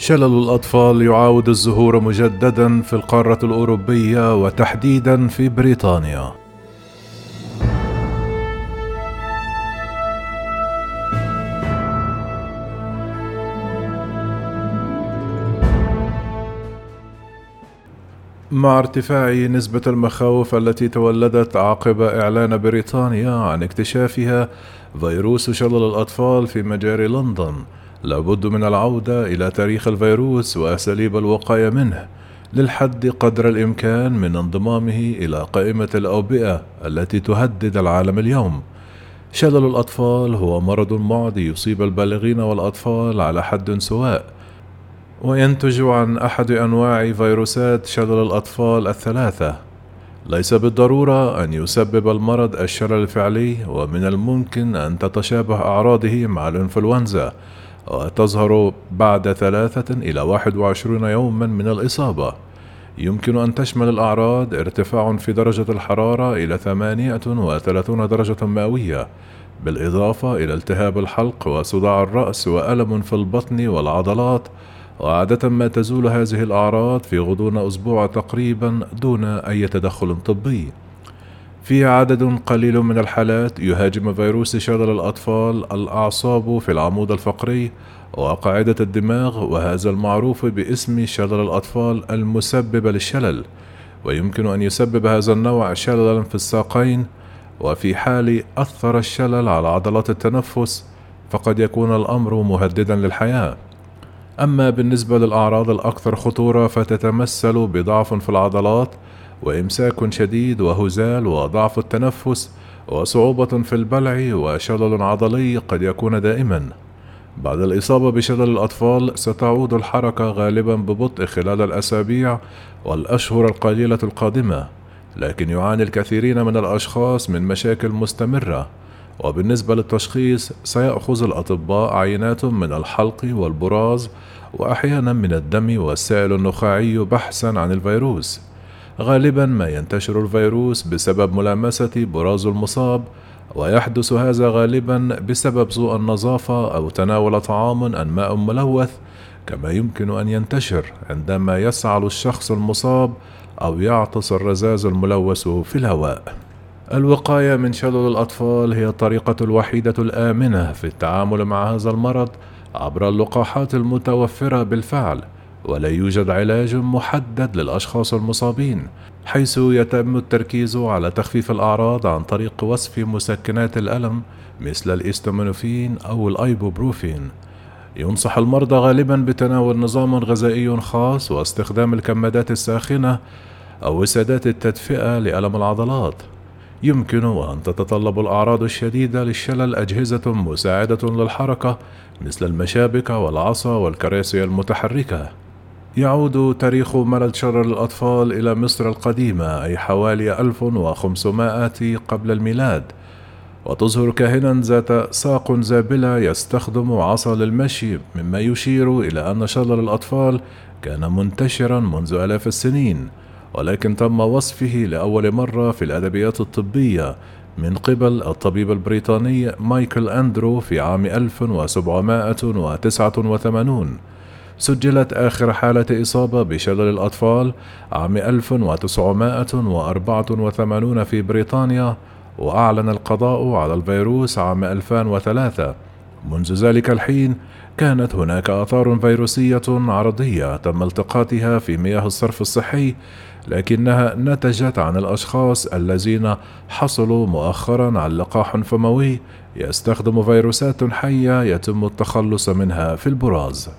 شلل الأطفال يعاود الزهور مجددا في القارة الأوروبية وتحديدا في بريطانيا. مع ارتفاع نسبة المخاوف التي تولدت عقب إعلان بريطانيا عن اكتشافها فيروس شلل الأطفال في مجاري لندن لابد من العودة إلى تاريخ الفيروس وأساليب الوقاية منه للحد قدر الإمكان من انضمامه إلى قائمة الأوبئة التي تهدد العالم اليوم. شلل الأطفال هو مرض معدي يصيب البالغين والأطفال على حد سواء، وينتج عن أحد أنواع فيروسات شلل الأطفال الثلاثة. ليس بالضرورة أن يسبب المرض الشلل الفعلي، ومن الممكن أن تتشابه أعراضه مع الإنفلونزا. وتظهر بعد ثلاثة إلى واحد وعشرون يوما من الإصابة. يمكن أن تشمل الأعراض ارتفاع في درجة الحرارة إلى ثمانية وثلاثون درجة مئوية بالإضافة إلى التهاب الحلق وصداع الرأس وألم في البطن والعضلات. وعادة ما تزول هذه الأعراض في غضون أسبوع تقريبا دون أي تدخل طبي. في عدد قليل من الحالات يهاجم فيروس شلل الأطفال الأعصاب في العمود الفقري وقاعدة الدماغ وهذا المعروف باسم شلل الأطفال المسبب للشلل ويمكن أن يسبب هذا النوع شللا في الساقين وفي حال أثر الشلل على عضلات التنفس فقد يكون الأمر مهددا للحياة. أما بالنسبة للأعراض الأكثر خطورة فتتمثل بضعف في العضلات وإمساك شديد وهزال وضعف التنفس وصعوبة في البلع وشلل عضلي قد يكون دائما. بعد الإصابة بشلل الأطفال ستعود الحركة غالبا ببطء خلال الأسابيع والأشهر القليلة القادمة لكن يعاني الكثيرين من الأشخاص من مشاكل مستمرة. وبالنسبة للتشخيص سيأخذ الأطباء عينات من الحلق والبراز وأحيانا من الدم والسائل النخاعي بحثا عن الفيروس. غالبا ما ينتشر الفيروس بسبب ملامسة براز المصاب ويحدث هذا غالبا بسبب سوء النظافة أو تناول طعام أنماء ملوث كما يمكن أن ينتشر عندما يسعل الشخص المصاب أو يعطس الرذاذ الملوث في الهواء. الوقاية من شلل الأطفال هي الطريقة الوحيدة الآمنة في التعامل مع هذا المرض عبر اللقاحات المتوفرة بالفعل ولا يوجد علاج محدد للأشخاص المصابين حيث يتم التركيز على تخفيف الأعراض عن طريق وصف مسكنات الألم مثل الإستامينوفين أو الأيبوبروفين. ينصح المرضى غالبا بتناول نظام غذائي خاص واستخدام الكمادات الساخنة أو وسادات التدفئة لألم العضلات. يمكن أن تتطلب الأعراض الشديدة للشلل أجهزة مساعدة للحركة مثل المشابك والعصا والكراسي المتحركة. يعود تاريخ مرض شرر الأطفال إلى مصر القديمة أي حوالي 1500 قبل الميلاد. وتظهر كاهنا ذات ساق زابلة يستخدم عصا للمشي مما يشير إلى أن شلل الأطفال كان منتشرا منذ آلاف السنين. ولكن تم وصفه لأول مرة في الأدبيات الطبية من قبل الطبيب البريطاني مايكل أندرو في عام 1789 سجلت آخر حالة إصابة بشلل الأطفال عام 1984 في بريطانيا وأعلن القضاء على الفيروس عام 2003 منذ ذلك الحين كانت هناك آثار فيروسية عرضية تم التقاطها في مياه الصرف الصحي لكنها نتجت عن الأشخاص الذين حصلوا مؤخرا على لقاح فموي يستخدم فيروسات حية يتم التخلص منها في البراز.